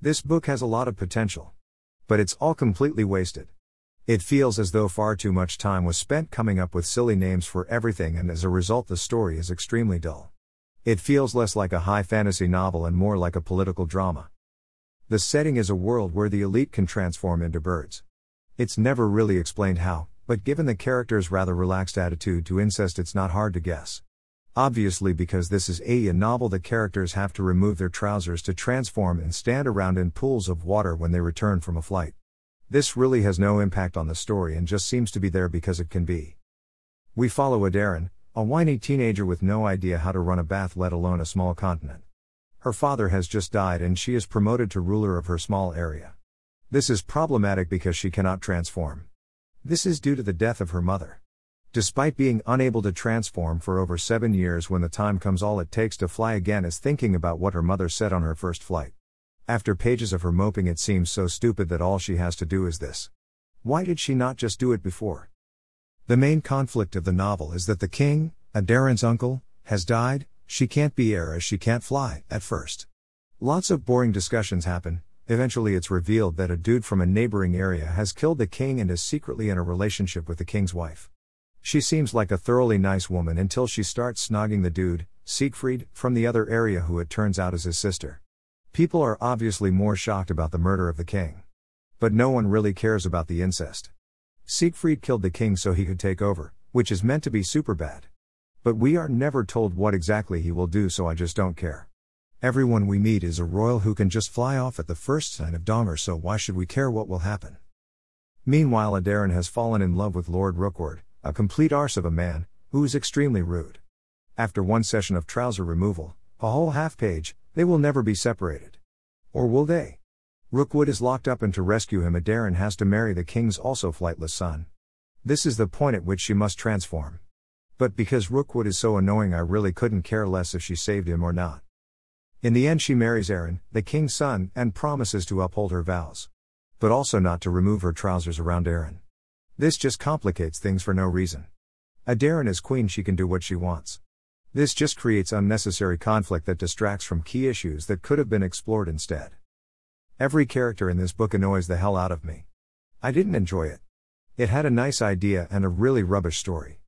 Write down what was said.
This book has a lot of potential. But it's all completely wasted. It feels as though far too much time was spent coming up with silly names for everything, and as a result, the story is extremely dull. It feels less like a high fantasy novel and more like a political drama. The setting is a world where the elite can transform into birds. It's never really explained how, but given the character's rather relaxed attitude to incest, it's not hard to guess. Obviously, because this is a, novel, the characters have to remove their trousers to transform and stand around in pools of water when they return from a flight. This really has no impact on the story and just seems to be there because it can be. We follow Adarin, a whiny teenager with no idea how to run a bath, let alone a small continent. Her father has just died and she is promoted to ruler of her small area. This is problematic because she cannot transform. This is due to the death of her mother. Despite being unable to transform for over seven years, when the time comes, all it takes to fly again is thinking about what her mother said on her first flight. After pages of her moping, it seems so stupid that all she has to do is this. Why did she not just do it before? The main conflict of the novel is that the king, Adarin's uncle, has died, she can't be heir as she can't fly, at first. Lots of boring discussions happen, eventually it's revealed that a dude from a neighboring area has killed the king and is secretly in a relationship with the king's wife. She seems like a thoroughly nice woman until she starts snogging the dude, Siegfried, from the other area who it turns out is his sister. People are obviously more shocked about the murder of the king. But no one really cares about the incest. Siegfried killed the king so he could take over, which is meant to be super bad. But we are never told what exactly he will do, so I just don't care. Everyone we meet is a royal who can just fly off at the first sign of Donger, so why should we care what will happen? Meanwhile, Adarin has fallen in love with Lord Rookwood, a complete arse of a man, who is extremely rude. After one session of trouser removal, a whole half page, they will never be separated. Or will they? Rookwood is locked up and to rescue him Adarin has to marry the king's also flightless son. This is the point at which she must transform. But because Rookwood is so annoying I really couldn't care less if she saved him or not. In the end she marries Aaron, the king's son, and promises to uphold her vows. But also not to remove her trousers around Aaron. This just complicates things for no reason. Adarin is queen she can do what she wants. This just creates unnecessary conflict that distracts from key issues that could have been explored instead. Every character in this book annoys the hell out of me. I didn't enjoy it. It had a nice idea and a really rubbish story.